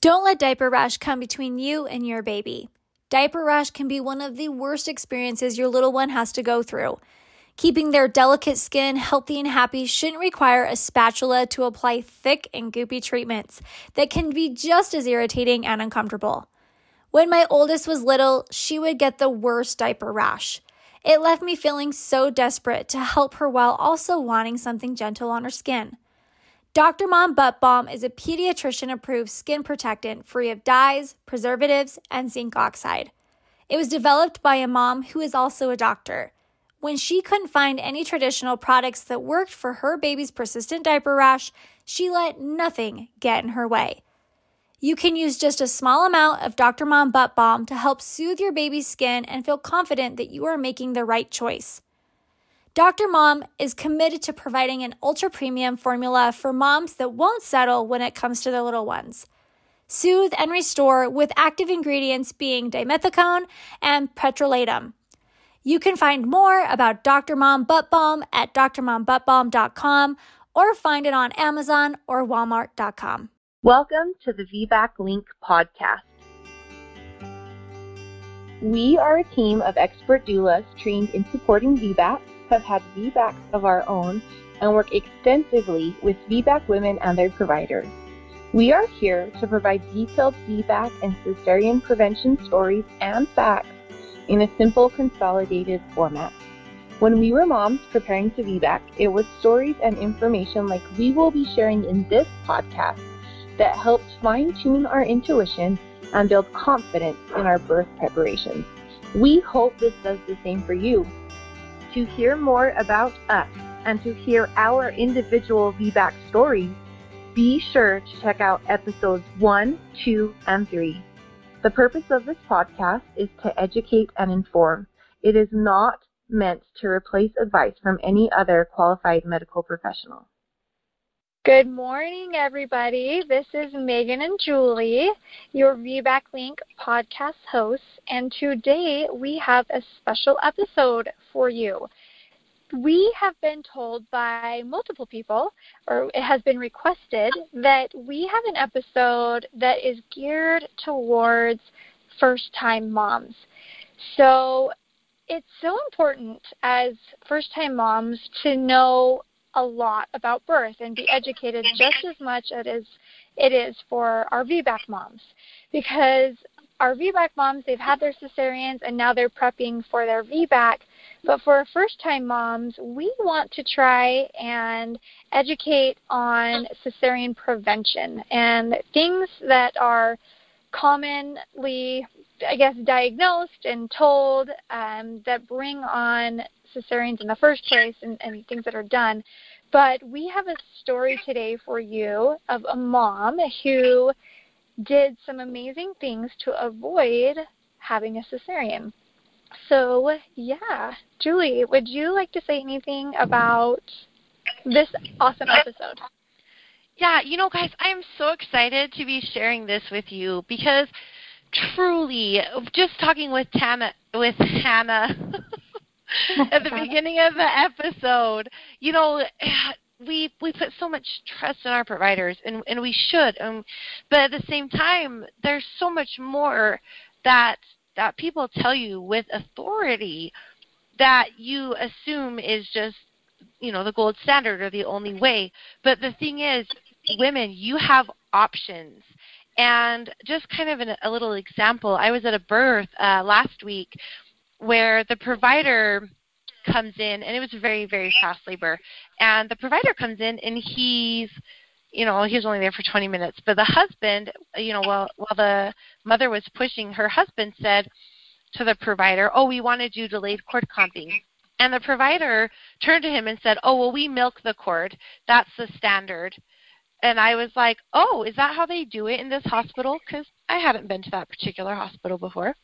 Don't let diaper rash come between you and your baby. Diaper rash can be one of the worst experiences your little one has to go through. Keeping their delicate skin healthy and happy shouldn't require a spatula to apply thick and goopy treatments that can be just as irritating and uncomfortable. When my oldest was little, she would get the worst diaper rash. It left me feeling so desperate to help her while also wanting something gentle on her skin. Dr. Mom Butt Balm is a pediatrician approved skin protectant free of dyes, preservatives, and zinc oxide. It was developed by a mom who is also a doctor. When she couldn't find any traditional products that worked for her baby's persistent diaper rash, she let nothing get in her way. You can use just a small amount of Dr. Mom Butt Balm to help soothe your baby's skin and feel confident that you are making the right choice. Dr. Mom is committed to providing an ultra premium formula for moms that won't settle when it comes to their little ones. Soothe and restore with active ingredients being dimethicone and petrolatum. You can find more about Dr. Mom Butt Balm at drmombuttbalm.com or find it on Amazon or walmart.com. Welcome to the VBAC Link podcast. We are a team of expert doulas trained in supporting VBAC have had VBACs of our own and work extensively with VBAC women and their providers. We are here to provide detailed VBAC and cesarean prevention stories and facts in a simple, consolidated format. When we were moms preparing to VBAC, it was stories and information like we will be sharing in this podcast that helped fine tune our intuition and build confidence in our birth preparations. We hope this does the same for you. To hear more about us and to hear our individual VBAC stories, be sure to check out episodes 1, 2, and 3. The purpose of this podcast is to educate and inform. It is not meant to replace advice from any other qualified medical professional. Good morning, everybody. This is Meagan and Julie, your VBAC Link podcast hosts, and today we have a special episode for you. We have been told by multiple people, or it has been requested, that we have an episode that is geared towards first time moms. So it's so important as first time moms to know a lot about birth and be educated just as much as it is for our VBAC moms because our VBAC moms, they've had their cesareans and now they're prepping for their VBAC. But for first time moms, we want to try and educate on cesarean prevention and things that are commonly, I guess, diagnosed and told um, that bring on cesareans in the first place and, and things that are done. But we have a story today for you of a mom who did some amazing things to avoid having a cesarean. So, yeah, Julie, would you like to say anything about this awesome episode? Yeah, you know, guys, I am so excited to be sharing this with you because truly, just talking with Tana, with Hannah at the beginning of the episode, you know, we we put so much trust in our providers and and we should um but at the same time there's so much more that that people tell you with authority that you assume is just you know the gold standard or the only way. But the thing is women you have options. And just kind of an, a little example i was at a birth uh, last week where the provider comes in and it was very very fast labor. And the provider comes in and he's you know he was only there for 20 minutes. But the husband you know while while the mother was pushing her husband said to the provider oh we want to do delayed cord clamping and the provider turned to him and said oh well we milk the cord. That's the standard. And i was like oh is that how they do it in this hospital? Because i hadn't been to that particular hospital before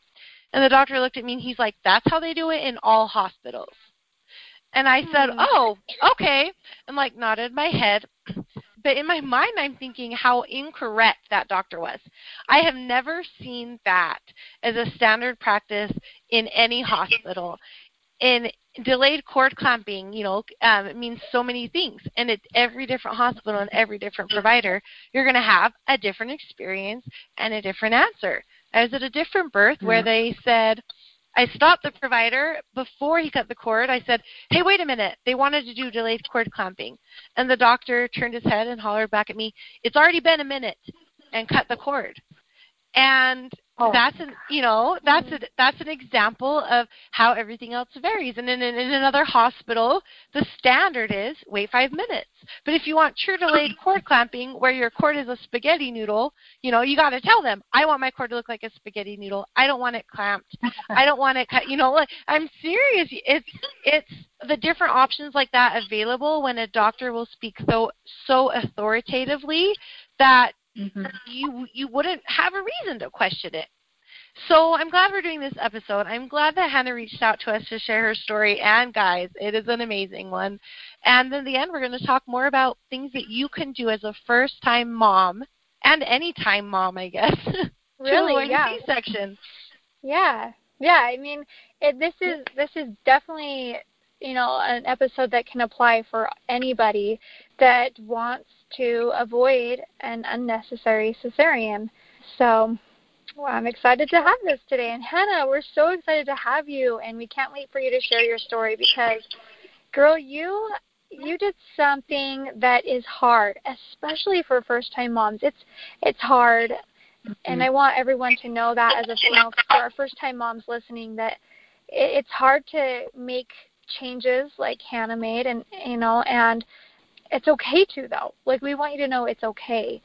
and the doctor looked at me and he's like that's how they do it in all hospitals and I said, hmm. "Oh, okay," and like nodded my head. But in my mind, I'm thinking how incorrect that doctor was. I have never seen that as a standard practice in any hospital. in delayed cord clamping, you know, um, it means so many things, and at every different hospital and every different provider, you're going to have a different experience and a different answer. I was at a different birth where they said, I stopped the provider before he cut the cord. I said, "Hey, wait a minute! They wanted to do delayed cord clamping," and the doctor turned his head and hollered back at me, "It's already been a minute," and cut the cord. And Oh. That's an you know that's a, that's an example of how everything else varies. And in, in, in another hospital, the standard is wait five minutes. But if you want true delayed cord clamping, where your cord is a spaghetti noodle, you know you got to tell them I want my cord to look like a spaghetti noodle. I don't want it clamped. I don't want it cut. You know, like I'm serious. It's it's the different options like that available when a doctor will speak so so authoritatively that mm-hmm. you you wouldn't have a reason to question it. So I'm glad we're doing this episode. I'm glad that Hannah reached out to us to share her story. And guys, it is an amazing one. And in the end, we're going to talk more about things that you can do as a first-time mom and any-time mom, I guess. Really? yeah. C-section. Yeah. Yeah. I mean, it, this is this is definitely you know an episode that can apply for anybody that wants to avoid an unnecessary cesarean. So well, I'm excited to have this today. And Hannah, we're so excited to have you and we can't wait for you to share your story because girl, you you did something that is hard, especially for first time moms. It's it's hard. Mm-hmm. And I want everyone to know that as a you know, for our first time moms listening that it, it's hard to make changes like Hannah made and you know and it's okay to though. Like we want you to know it's okay.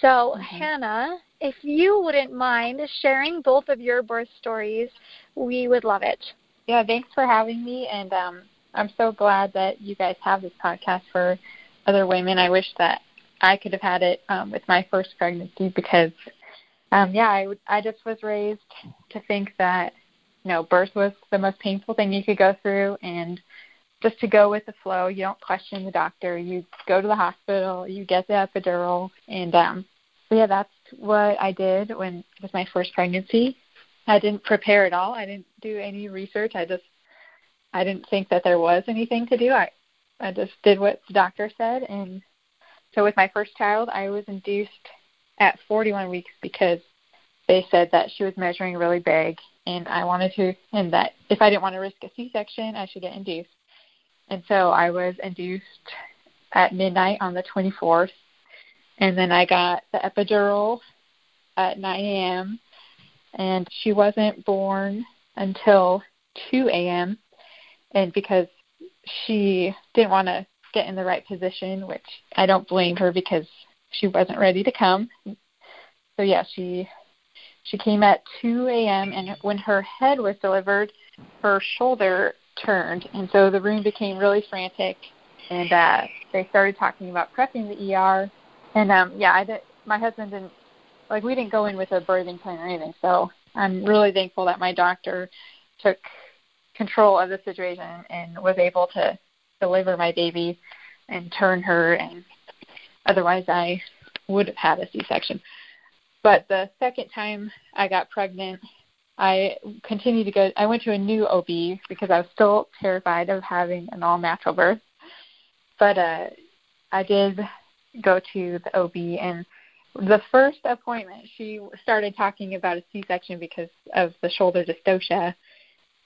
So, mm-hmm. Hannah, if you wouldn't mind sharing both of your birth stories, we would love it. Yeah, thanks for having me and um I'm so glad that you guys have this podcast for other women. I wish that I could have had it um with my first pregnancy because um yeah, I I just was raised to think that you know, birth was the most painful thing you could go through and just to go with the flow. You don't question the doctor. You go to the hospital. You get the epidural, and um, so yeah, that's what I did when it was my first pregnancy. I didn't prepare at all. I didn't do any research. I just I didn't think that there was anything to do. I I just did what the doctor said, and so with my first child, I was induced at 41 weeks because they said that she was measuring really big and I wanted to and that if I didn't want to risk a C-section, I should get induced. And so I was induced at midnight on the 24th, and then I got the epidural at 9 a.m. And she wasn't born until 2 a.m. And because she didn't want to get in the right position, which I don't blame her because she wasn't ready to come. So yeah, she she came at 2 a.m. and when her head was delivered, her shoulder turned, and so the room became really frantic. And uh, they started talking about prepping the ER. And um, yeah, I did, my husband didn't like we didn't go in with a birthing plan or anything. So I'm really thankful that my doctor took control of the situation and was able to deliver my baby and turn her. And otherwise, I would have had a C-section. But the second time I got pregnant, I continued to go. I went to a new OB because I was still terrified of having an all natural birth. But uh, I did go to the OB, and the first appointment, she started talking about a C-section because of the shoulder dystocia.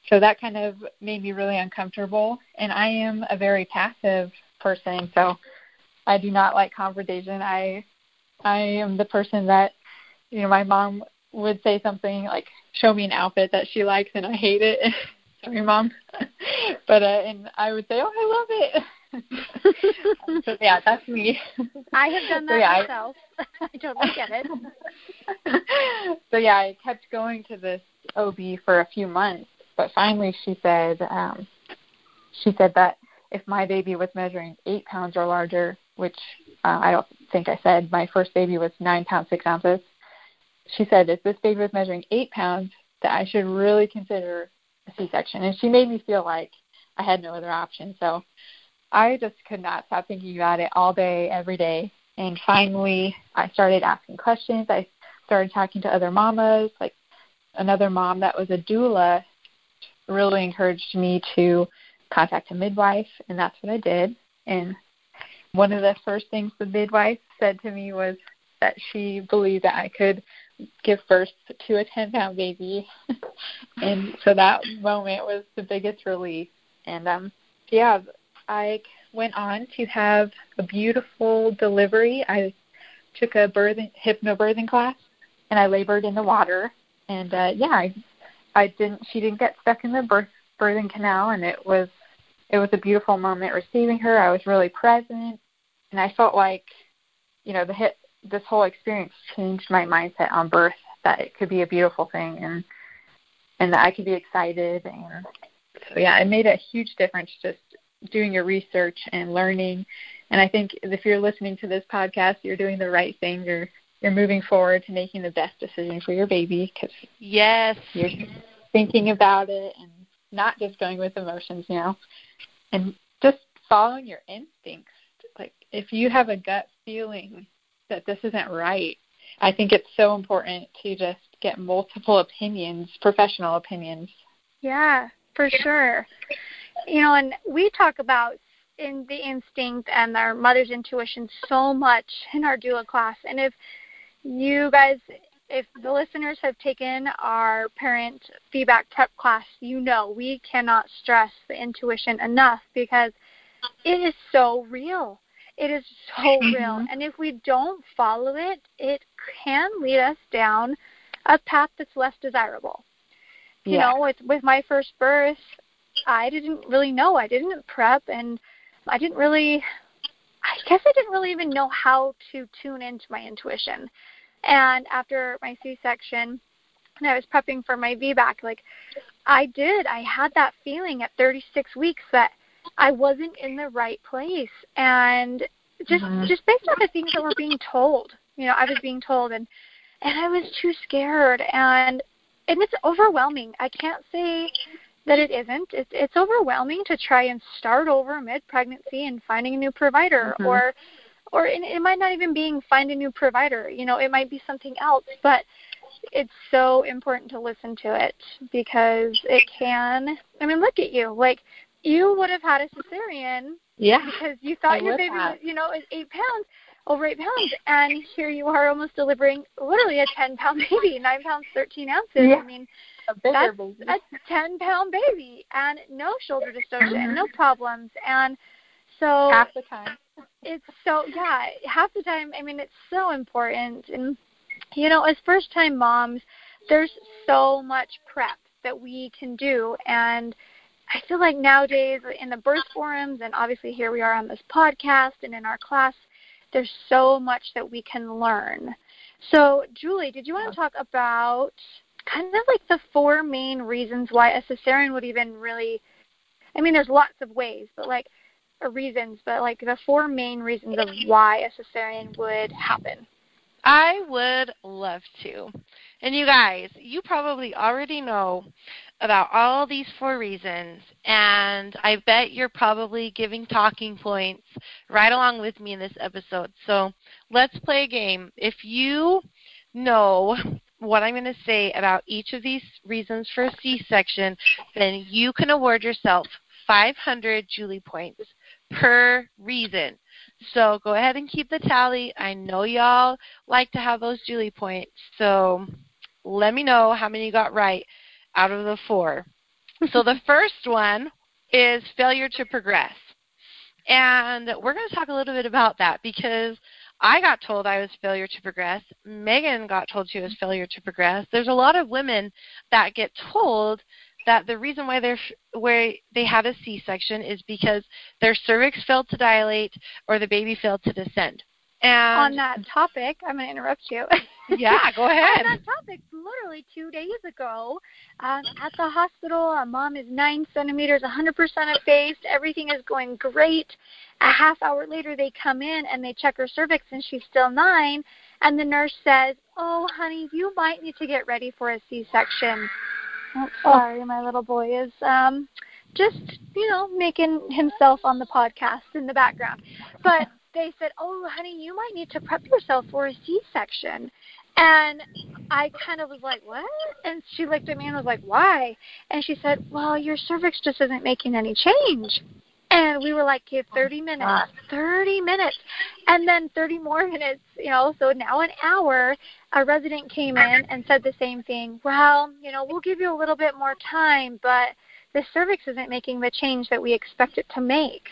So that kind of made me really uncomfortable. And I am a very passive person, so I do not like confrontation. I I am the person that you know my mom would say something like show me an outfit that she likes and I hate it. Sorry, mom. but uh, and I would say, oh, I love it. so yeah, that's me. I have done that so, yeah, myself. I, I totally get it. so yeah, I kept going to this OB for a few months, but finally she said, um, she said that if my baby was measuring eight pounds or larger, which uh, I don't think I said, my first baby was nine pounds six ounces she said if this baby was measuring eight pounds, that I should really consider a C-section. And she made me feel like I had no other option. So I just could not stop thinking about it all day, every day. And finally, I started asking questions. I started talking to other mamas, like another mom that was a doula really encouraged me to contact a midwife, and that's what I did. And one of the first things the midwife said to me was that she believed that I could give birth to a 10 pound baby. and so that moment was the biggest relief. And um, yeah, I went on to have a beautiful delivery. I took a birth hypnobirthing class and I labored in the water. And uh, yeah, I, I didn't. She didn't get stuck in the birth birthing canal, and it was it was a beautiful moment receiving her. I was really present, and I felt like, you know, the hit this whole experience changed my mindset on birth that it could be a beautiful thing and and that I could be excited and so yeah, it made a huge difference just doing your research and learning. And I think if you're listening to this podcast, you're doing the right thing. You're you're moving forward to making the best decision for your baby because yes, you're thinking about it and not just going with emotions, you know, and just following your instincts. Like if you have a gut feeling that this isn't right, I think it's so important to just get multiple opinions, professional opinions. Yeah, for sure. You know, and we talk about in the instinct and our mother's intuition so much in our doula class. And if you guys if the listeners have taken our parent VBAC prep class, you know we cannot stress the intuition enough because it is so real. It is so mm-hmm. real. And if we don't follow it, it can lead us down a path that's less desirable. You yeah. know, with with my first birth, I didn't really know. I didn't prep and I didn't really I guess I didn't really even know how to tune into my intuition. And after my C-section, and I was prepping for my VBAC, like I did, I had that feeling at 36 weeks that I wasn't in the right place, and just mm-hmm. just based on the things that were being told, you know, I was being told, and and I was too scared, and and it's overwhelming. I can't say that it isn't. It's it's overwhelming to try and start over mid pregnancy and finding a new provider, mm-hmm. or or it, it might not even being find a new provider. You know, it might be something else, but it's so important to listen to it because it can. I mean, look at you. Like you would have had a cesarean yeah. Because you thought your baby was, you know, is eight pounds, over eight pounds, and here you are almost delivering literally a ten pound baby, nine pounds thirteen ounces. Yeah. I mean that's baby. a ten pound baby and no shoulder dystocia and no mm-hmm. problems and so half the time. It's so yeah, half the time I mean it's so important and you know, as first time moms, there's so much prep that we can do and I feel like nowadays in the birth forums, and obviously here we are on this podcast and in our class, there's so much that we can learn. So, Julie, did you want to talk about kind of like the four main reasons why a cesarean would even really? I mean, there's lots of ways, but like uh, reasons, but like the four main reasons of why a cesarean would happen. I would love to. And you guys, you probably already know about all these four reasons, and I bet you're probably giving talking points right along with me in this episode. So let's play a game. If you know what I'm going to say about each of these reasons for a C section, then you can award yourself 500 Julie points per reason. So go ahead and keep the tally. I know y'all like to have those Julie points, so let me know how many you got right out of the four. so the first one is failure to progress. And we're going to talk a little bit about that because I got told I was failure to progress. Meagan got told she was failure to progress. There's a lot of women that get told that the reason why they're where they had a C-section is because their cervix failed to dilate or the baby failed to descend. And on that topic, I'm going to interrupt you. yeah, go ahead. on that topic, literally two days ago, um, at the hospital, a mom is nine centimeters, 100% effaced. Everything is going great. A half hour later, they come in and they check her cervix, and she's still nine. And the nurse says, "Oh, honey, you might need to get ready for a C-section." Oh, sorry, my little boy is um just you know making himself on the podcast in the background, but they said, "Oh, honey, you might need to prep yourself for a C-section." And I kind of was like, what? And she looked at me and was like, why? And she said, well, your cervix just isn't making any change. And we were like, okay, 30 minutes, 30 minutes. And then 30 more minutes, you know, so now an hour, a resident came in and said the same thing. Well, you know, we'll give you a little bit more time, but the cervix isn't making the change that we expect it to make.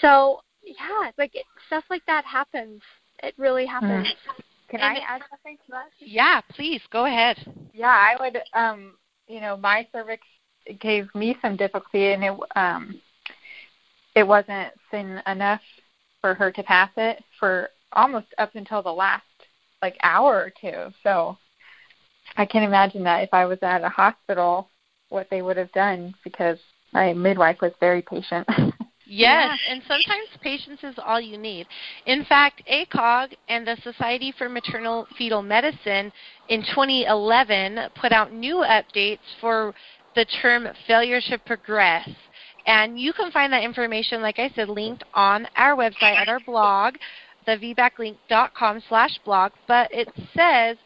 So, yeah, like it, stuff like that happens. It really happens. Mm. Can and I add something to that? Yeah, please go ahead. Yeah, I would. Um, you know, my cervix gave me some difficulty, and it um, it wasn't thin enough for her to pass it for almost up until the last like hour or two. So I can imagine that if I was at a hospital, what they would have done because my midwife was very patient. Yes, yeah. and sometimes patience is all you need. In fact, ACOG and the Society for Maternal Fetal Medicine in 2011 put out new updates for the term failure to progress. And you can find that information, like I said, linked on our website at our blog, thevbaclink.com slash blog. But it says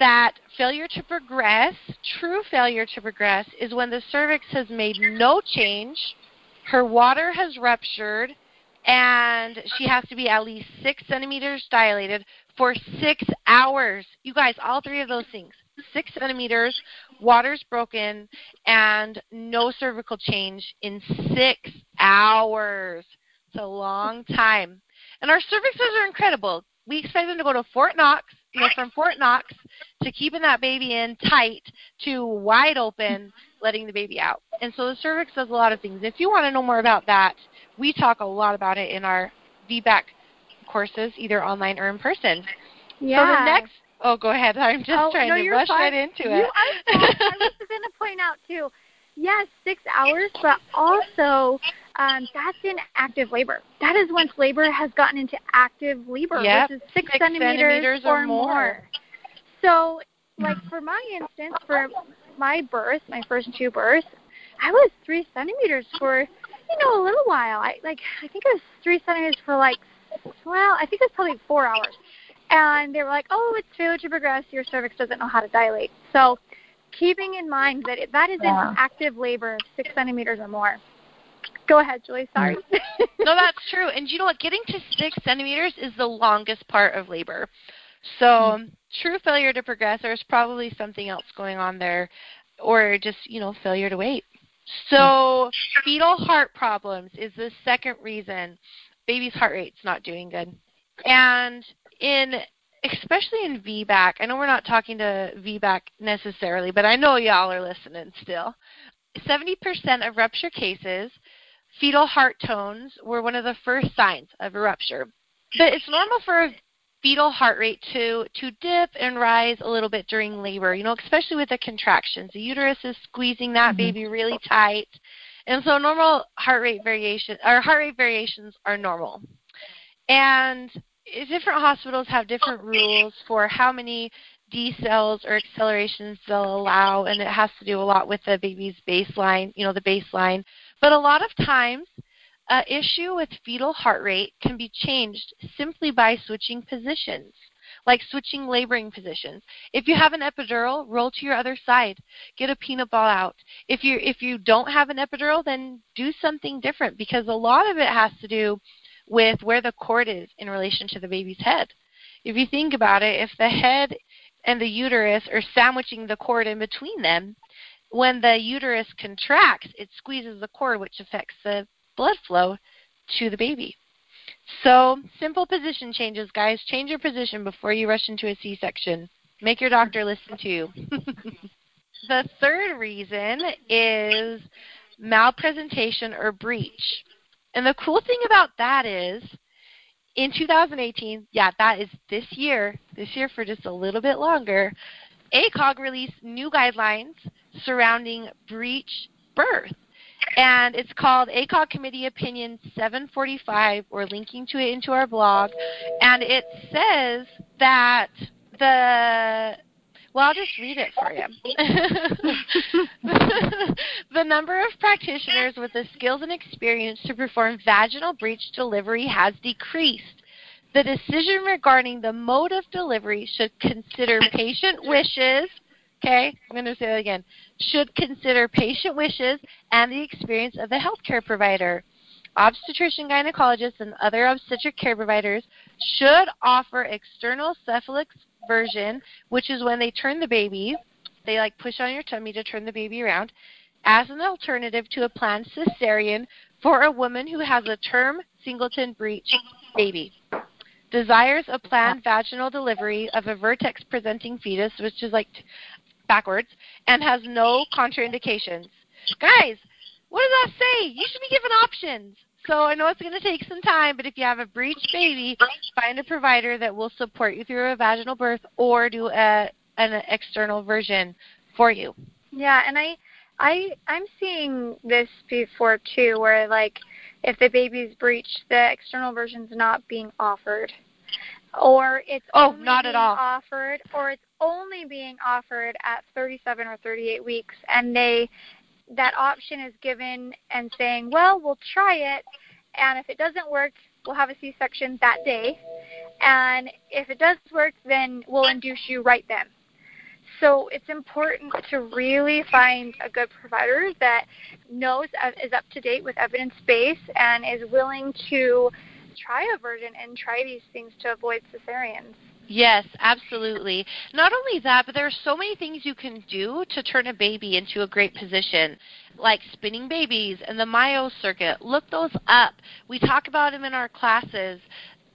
that failure to progress, true failure to progress, is when the cervix has made no change – her water has ruptured, and she has to be at least six centimeters dilated for six hours. You guys, all three of those things six centimeters, water's broken, and no cervical change in six hours. It's a long time. And our cervixes are incredible. We expect them to go to Fort Knox, you know, from Fort Knox to keeping that baby in tight to wide open letting the baby out. And so the cervix does a lot of things. If you want to know more about that, we talk a lot about it in our VBAC courses, either online or in person. Yeah. So the next Oh, go ahead. I'm just oh, trying no, to rush fine. right into you, it. I, I was going to point out too. Yes, six hours, but also um, that's in active labor. That is once labor has gotten into active labor, yep. which is six, six centimeters, centimeters, or more. more. So, like for my instance, for my birth, my first two births, I was three centimeters for you know a little while. I like I think it was three centimeters for like well I think it was probably four hours, and they were like, oh, it's failure to progress. Your cervix doesn't know how to dilate. So, keeping in mind that it, that is yeah. in active labor, six centimeters or more. Go ahead, Julie. Sorry. no, that's true. And you know what? Getting to six centimeters is the longest part of labor. So, mm-hmm. true failure to progress, there's probably something else going on there, or just, you know, failure to wait. So, fetal heart problems is the second reason baby's heart rate's not doing good. And in especially in VBAC, I know we're not talking to VBAC necessarily, but I know y'all are listening still. 70% of rupture cases, fetal heart tones were one of the first signs of a rupture. But it's normal for a fetal heart rate to to dip and rise a little bit during labor, you know, especially with the contractions. The uterus is squeezing that mm-hmm. baby really tight. And so normal heart rate variation or heart rate variations are normal. And different hospitals have different rules for how many decels or accelerations they'll allow and it has to do a lot with the baby's baseline, you know, the baseline. But a lot of times an issue with fetal heart rate can be changed simply by switching positions, like switching laboring positions. If you have an epidural, roll to your other side. Get a peanut ball out. If you if you don't have an epidural, then do something different because a lot of it has to do with where the cord is in relation to the baby's head. If you think about it, if the head and the uterus are sandwiching the cord in between them, when the uterus contracts, it squeezes the cord, which affects the blood flow to the baby. So, simple position changes, guys. Change your position before you rush into a C section. Make your doctor listen to you. the third reason is malpresentation or breech. And the cool thing about that is in 2018, yeah, that is this year, this year for just a little bit longer, ACOG released new guidelines surrounding breech birth. And it's called ACOG Committee Opinion 745. We're linking to it into our blog. And it says that the well, I'll just read it for you. the number of practitioners with the skills and experience to perform vaginal breech delivery has decreased The decision regarding the mode of delivery should consider patient wishes. Okay, I'm going to say that again. Should consider patient wishes and the experience of the healthcare provider. Obstetrician gynecologists and other obstetric care providers should offer external cephalic version, which is when they turn the baby, they like push on your tummy to turn the baby around, as an alternative to a planned cesarean for a woman who has a term singleton breech baby. Desires a planned vaginal delivery of a vertex presenting fetus, which is like backwards, and has no contraindications. Guys, what does that say? You should be given options. So I know it's going to take some time, but if you have a breech baby, find a provider that will support you through a vaginal birth or do a an external version for you. Yeah, and I I I'm seeing this before too where like if the baby's breached, the external version's not being offered. Or it's oh, not at all. offered or it's only being offered at 37 or 38 weeks and they that option is given and saying, "Well, we'll try it and if it doesn't work, we'll have a C-section that day. And if it does work, then we'll induce you right then." So it's important to really find a good provider that knows uh, is up to date with evidence base and is willing to try a version and try these things to avoid cesareans. Yes, absolutely. Not only that, but there are so many things you can do to turn a baby into a great position, like spinning babies and the Miles circuit. Look those up. We talk about them in our classes.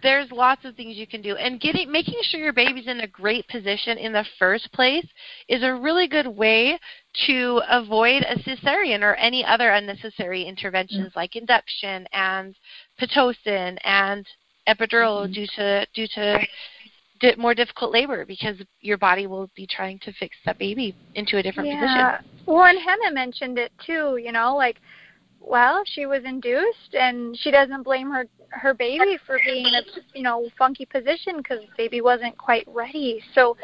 There's lots of things you can do, and getting making sure your baby's in a great position in the first place is a really good way to avoid a cesarean or any other unnecessary interventions mm-hmm. like induction and pitocin and epidural mm-hmm. due to due to more difficult labor because your body will be trying to fix that baby into a different yeah. position. Well, and Hannah mentioned it too. You know, like, well, she was induced, and she doesn't blame her her baby for being in a you know funky position because baby wasn't quite ready. So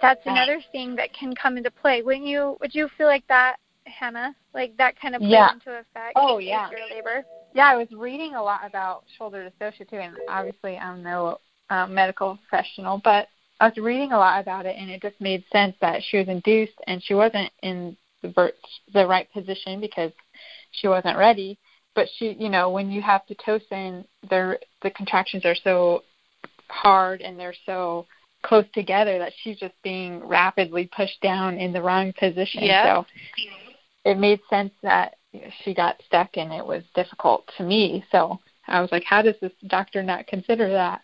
that's another thing that can come into play. Wouldn't you? Would you feel like that, Hannah? Like that kind of plays yeah. into effect? Oh yeah. Your labor. Yeah, I was reading a lot about shoulder dystocia too, and obviously I'm no um, medical professional, but I was reading a lot about it, and it just made sense that she was induced and she wasn't in the, the right position because she wasn't ready. But she, you know, when you have pitocin, the the contractions are so hard and they're so close together that she's just being rapidly pushed down in the wrong position. So it made sense that she got stuck and it was difficult to me. So I was like, how does this doctor not consider that?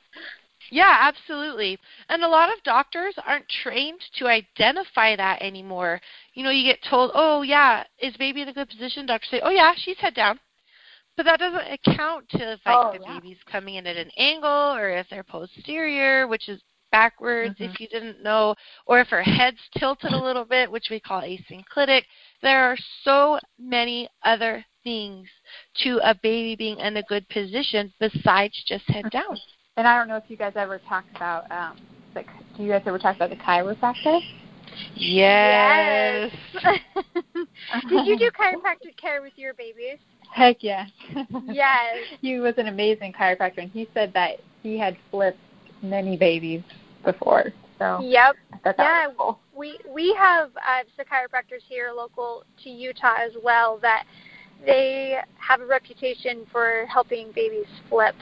Yeah, absolutely. And a lot of doctors aren't trained to identify that anymore. You know, you get told, "Oh, yeah, is baby in a good position?" Doctors say, "Oh, yeah, she's head down." But that doesn't account to if like oh, the yeah. baby's coming in at an angle or if they're posterior, which is backwards mm-hmm. if you didn't know, or if her head's tilted a little bit, which we call asynclitic. There are so many other things to a baby being in a good position besides just head down. And I don't know if you guys ever talked about um the do you guys ever talk about the chiropractor? Yes. yes. Did you do chiropractic care with your babies? Heck yes. Yes. he was an amazing chiropractor and he said that he had flipped many babies before. So Yep. Yeah, cool. we we have uh, some chiropractors here local to Utah as well that they have a reputation for helping babies flip.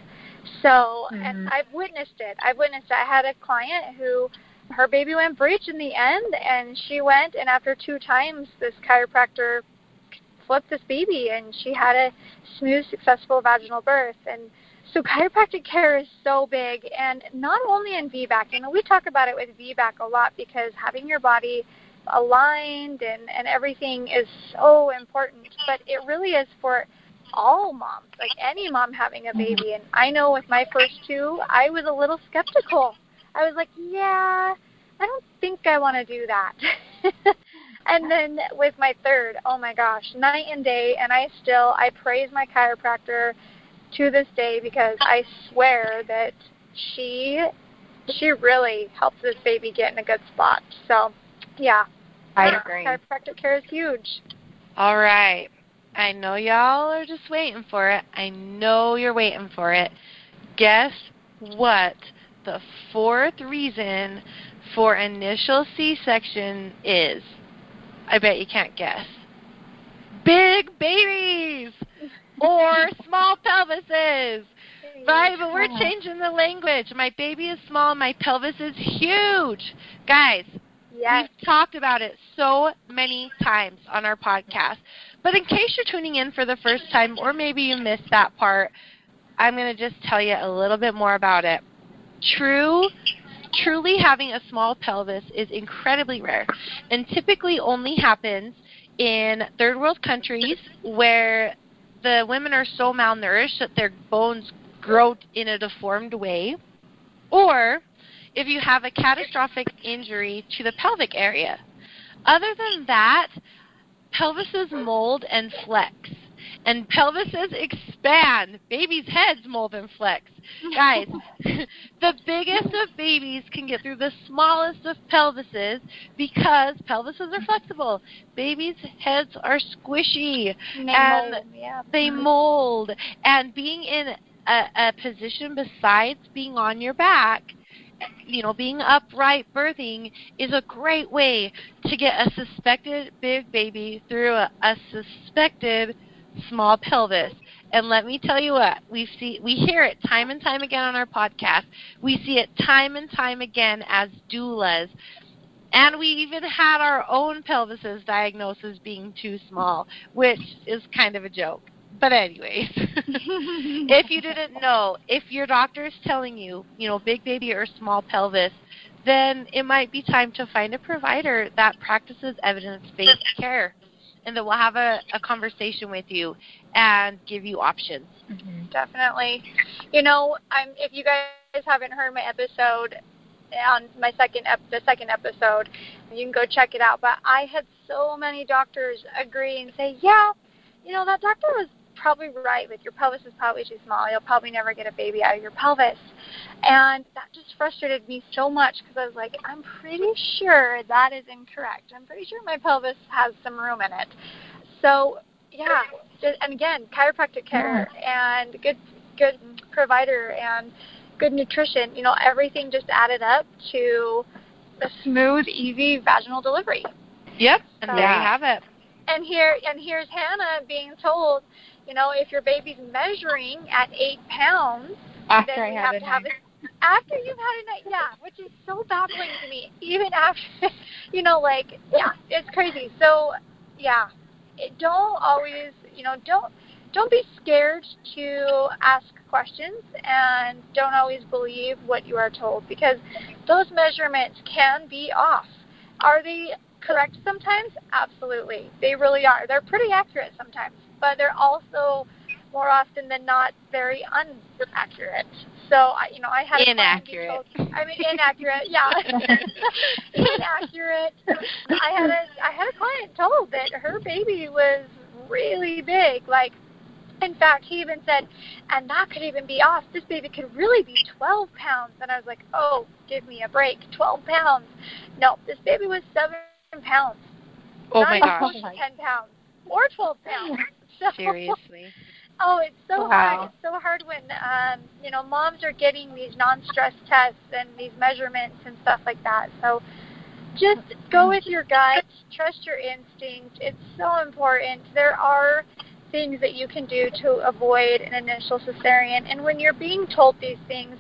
So, mm-hmm. and I've witnessed it. I've witnessed it. I had a client who her baby went breech in the end, and she went, and after two times, this chiropractor flipped this baby, and she had a smooth, successful vaginal birth. And so, chiropractic care is so big, and not only in VBAC. You know, we talk about it with VBAC a lot because having your body aligned and and everything is so important, but it really is for all moms, like any mom having a baby. And I know with my first two, I was a little skeptical. I was like, yeah, I don't think I want to do that. and then with my third, oh my gosh, night and day. And I still, I praise my chiropractor to this day because I swear that she, she really helps this baby get in a good spot. So, yeah. I agree. Chiropractic care is huge. All right. I know y'all are just waiting for it. I know you're waiting for it. Guess what the fourth reason for initial C-section is? I bet you can't guess. Big babies or small pelvises. Right, but we're changing the language. My baby is small, my pelvis is huge. Guys, Yes. we've talked about it so many times on our podcast. But in case you're tuning in for the first time or maybe you missed that part, I'm going to just tell you a little bit more about it. True truly having a small pelvis is incredibly rare and typically only happens in third world countries where the women are so malnourished that their bones grow in a deformed way, or if you have a catastrophic injury to the pelvic area. Other than that, pelvises mold and flex. And pelvises expand. Babies' heads mold and flex. Guys, the biggest of babies can get through the smallest of pelvises because pelvises are flexible. Babies' heads are squishy And they and mold, yeah. they mold. And being in a, a position besides being on your back, you know, being upright birthing is a great way to get a suspected big baby through a, a suspected small pelvis. And let me tell you what, we see we hear it time and time again on our podcast. We see it time and time again as doulas. And we even had our own pelvises diagnosed as being too small, which is kind of a joke. But anyways, if you didn't know, if your doctor is telling you, you know, big baby or small pelvis, then it might be time to find a provider that practices evidence-based care and that will have a, a conversation with you and give you options. Mm-hmm. Definitely. You know, I'm if you guys haven't heard my episode on my second ep- the second episode, you can go check it out. But I had so many doctors agree and say, yeah, you know, that doctor was probably right. Like your pelvis is probably too small. You'll probably never get a baby out of your pelvis. And that just frustrated me so much because I was like, I'm pretty sure that is incorrect. I'm pretty sure my pelvis has some room in it. So yeah, just, and again, chiropractic care and good good provider and good nutrition. You know, everything just added up to a smooth, easy vaginal delivery. Yep, and there you have it. And here and here's Hannah being told, you know, if your baby's measuring at eight pounds, After then I you had have a to have night. it after you've had a night. Yeah, which is so baffling to me. Even after, you know, like yeah, it's crazy. So yeah, it, don't always, you know, don't don't be scared to ask questions and don't always believe what you are told because those measurements can be off. Are they correct sometimes? Absolutely. They really are. They're pretty accurate sometimes, but they're also more often than not very inaccurate. So I, you know, I had a client be Inaccurate. told- I mean, inaccurate. Yeah, inaccurate. I had a I had a client told that her baby was really big. Like, in fact, he even said, and that could even be off. This baby could really be 12 pounds. And I was like, oh, give me a break. 12 pounds. No, this baby was seven pounds. Oh not my gosh. 10 pounds or 12 pounds. So, Seriously. Oh, it's so Wow. hard. It's so hard when um, you know moms are getting these non-stress tests and these measurements and stuff like that. So just go with your gut. Trust your instinct. It's so important. There are things that you can do to avoid an initial cesarean, and when you're being told these things,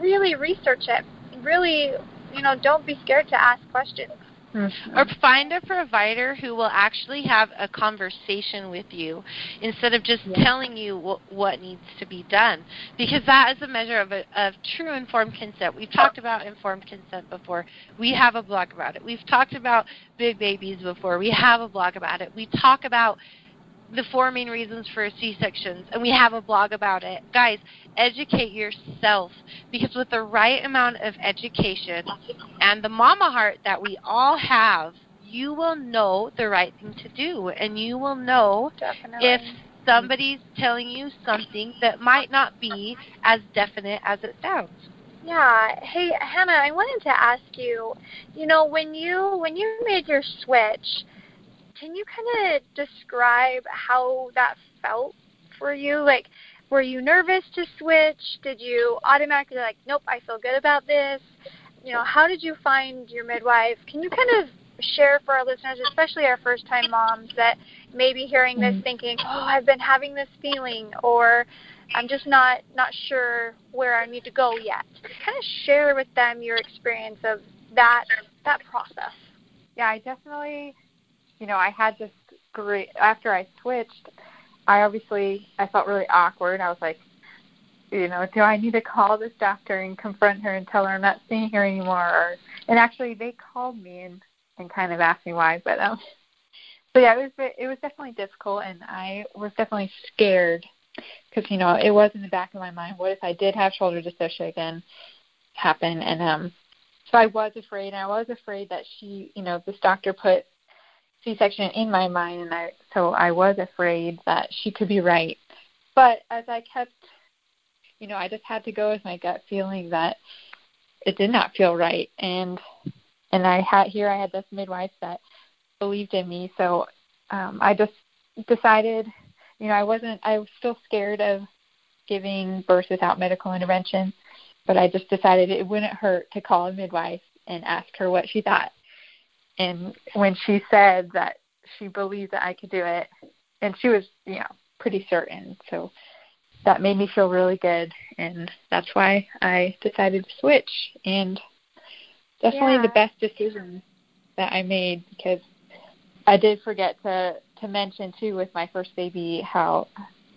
really research it. Really, you know, don't be scared to ask questions. Mm-hmm. Or find a provider who will actually have a conversation with you instead of just telling you wh- what needs to be done. Because that is a measure of, a, of true informed consent. We've talked about informed consent before. We have a blog about it. We've talked about big babies before. We have a blog about it. We talk about the four main reasons for C-sections, and we have a blog about it. Guys, educate yourself because with the right amount of education and the mama heart that we all have, you will know the right thing to do, and you will know Definitely. if somebody's telling you something that might not be as definite as it sounds. Yeah. Hey, Hannah, I wanted to ask you, you know, when you when you made your switch, can you kind of describe how that felt for you? Like, were you nervous to switch? Did you automatically like, nope, I feel good about this? You know, how did you find your midwife? Can you kind of share for our listeners, especially our first time moms that may be hearing this mm-hmm. thinking, Oh, I've been having this feeling or I'm just not not sure where I need to go yet. Kind of share with them your experience of that that process. Yeah, I definitely you know, I had this great after I switched, I obviously I felt really awkward. I was like, you know, do I need to call this doctor and confront her and tell her I'm not seeing her anymore? Or, and actually, they called me and and kind of asked me why. But um, so yeah, it was it was definitely difficult, and I was definitely scared because you know it was in the back of my mind. What if I did have shoulder dystocia again happen? And um, so I was afraid, and I was afraid that she, you know, this doctor put C-section in my mind, and I so I was afraid that she could be right. But as I kept, you know, I just had to go with my gut feeling that it did not feel right, and and I had here I had this midwife that believed in me, so um, I just decided, you know, I wasn't, I was still scared of giving birth without medical intervention, but I just decided it wouldn't hurt to call a midwife and ask her what she thought and when she said that she believed that I could do it, and she was, you know, pretty certain. So that made me feel really good, and that's why I decided to switch. And definitely yeah. the best decision that I made because I did forget to to mention too with my first baby how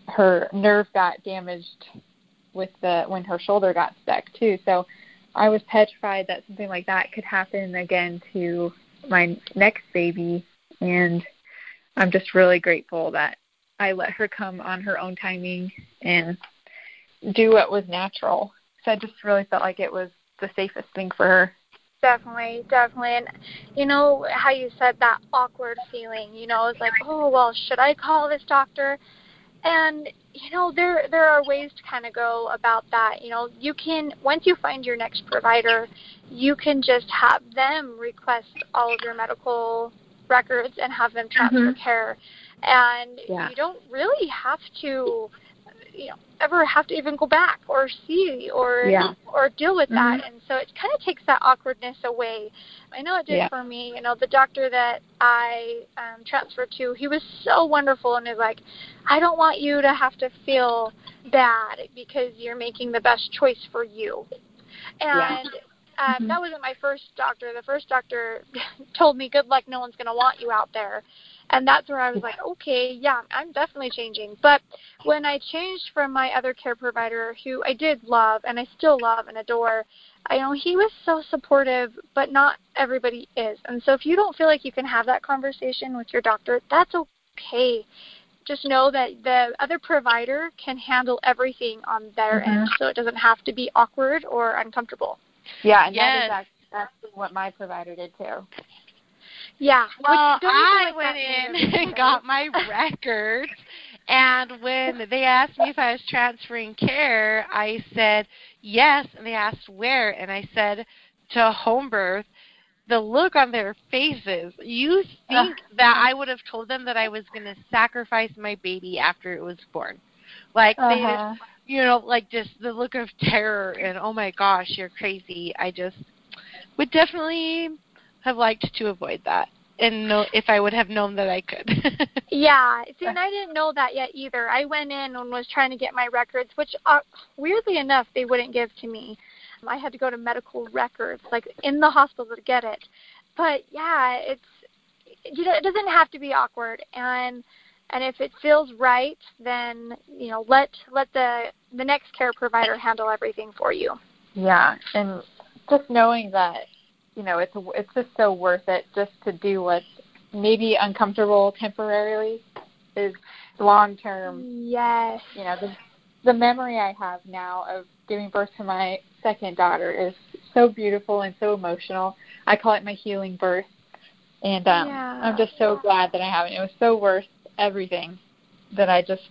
her nerve got damaged with the when her shoulder got stuck too. So I was petrified that something like that could happen again to my next baby and I'm just really grateful that I let her come on her own timing and do what was natural. So I just really felt like it was the safest thing for her. Definitely, definitely. And you know how you said that awkward feeling, you know, it's like, oh well, should I call this doctor? And you know, there there are ways to kind of go about that. You know, you can once you find your next provider, you can just have them request all of your medical records and have them transfer mm-hmm. care. And yeah. you don't really have to you know ever have to even go back or see or yeah. or deal with mm-hmm. that and so it kind of takes that awkwardness away i know it did yeah. for me you know the doctor that i um transferred to he was so wonderful and is like i don't want you to have to feel bad because you're making the best choice for you and yeah. Um, mm-hmm. That wasn't my first doctor. The first doctor told me, "Good luck. No one's going to want you out there." And that's where I was like, "Okay, yeah, I'm definitely changing." But when I changed from my other care provider, who I did love and I still love and adore, I know he was so supportive, but not everybody is. And so if you don't feel like you can have that conversation with your doctor, that's okay just know that the other provider can handle everything on their mm-hmm. end so it doesn't have to be awkward or uncomfortable. Yeah, and yes. that is actually what my provider did too. Yeah. Well, I went in and got my records, and when they asked me if I was transferring care, I said yes, and they asked where, and I said to home birth. The look on their faces, you think that I would have told them that I was going to sacrifice my baby after it was born. Like uh-huh. they you know, like just the look of terror and oh my gosh, you're crazy. I just would definitely have liked to avoid that and know if I would have known that I could. yeah, see, and I didn't know that yet either. I went in and was trying to get my records, which uh, weirdly enough they wouldn't give to me. I had to go to medical records, like in the hospital to get it. But yeah, it's you know it doesn't have to be awkward, and and if it feels right, then you know let let the the next care provider handle everything for you. Yeah, and just knowing that you know it's it's just so worth it just to do what's maybe uncomfortable temporarily is long term. Yes. You know the the memory I have now of giving birth to my second daughter is so beautiful and so emotional. I call it my healing birth. And um yeah. I'm just so glad that I have it. It was so worth everything that I just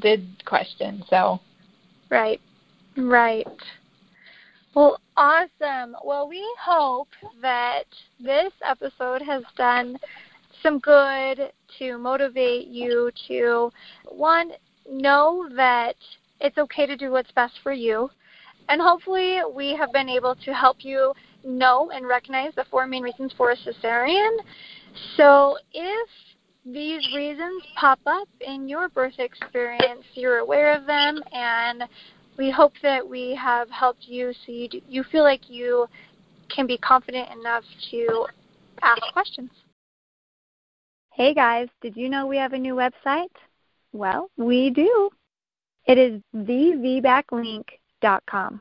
did question. So, right, right. Well, awesome. Well, we hope that this episode has done some good to motivate you to one know that It's okay to do what's best for you. And hopefully, we have been able to help you know and recognize the four main reasons for a cesarean. So, if these reasons pop up in your birth experience, you're aware of them, and we hope that we have helped you so you, do, you feel like you can be confident enough to ask questions. Hey guys, did you know we have a new website? Well, we do. It is thevbaclink.com.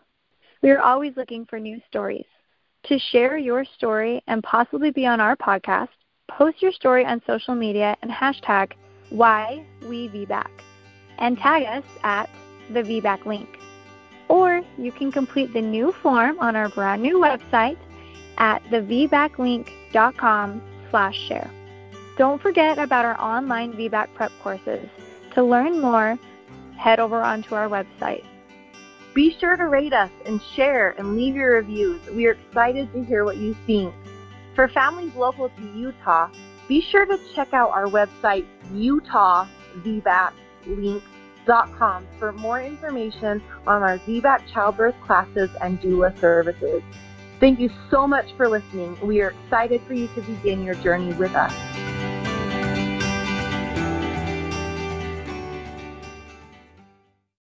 We are always looking for new stories. To share your story and possibly be on our podcast, post your story on social media and hashtag WhyWeVBAC and tag us at the VBAC link. Or you can complete the new form on our brand new website at thevbaclink.com slash share. Don't forget about our online VBAC prep courses. To learn more, head over onto our website. Be sure to rate us and share and leave your reviews. We are excited to hear what you think. For families local to Utah, be sure to check out our website, utahvbaclink.com, for more information on our VBAC childbirth classes and doula services. Thank you so much for listening. We are excited for you to begin your journey with us.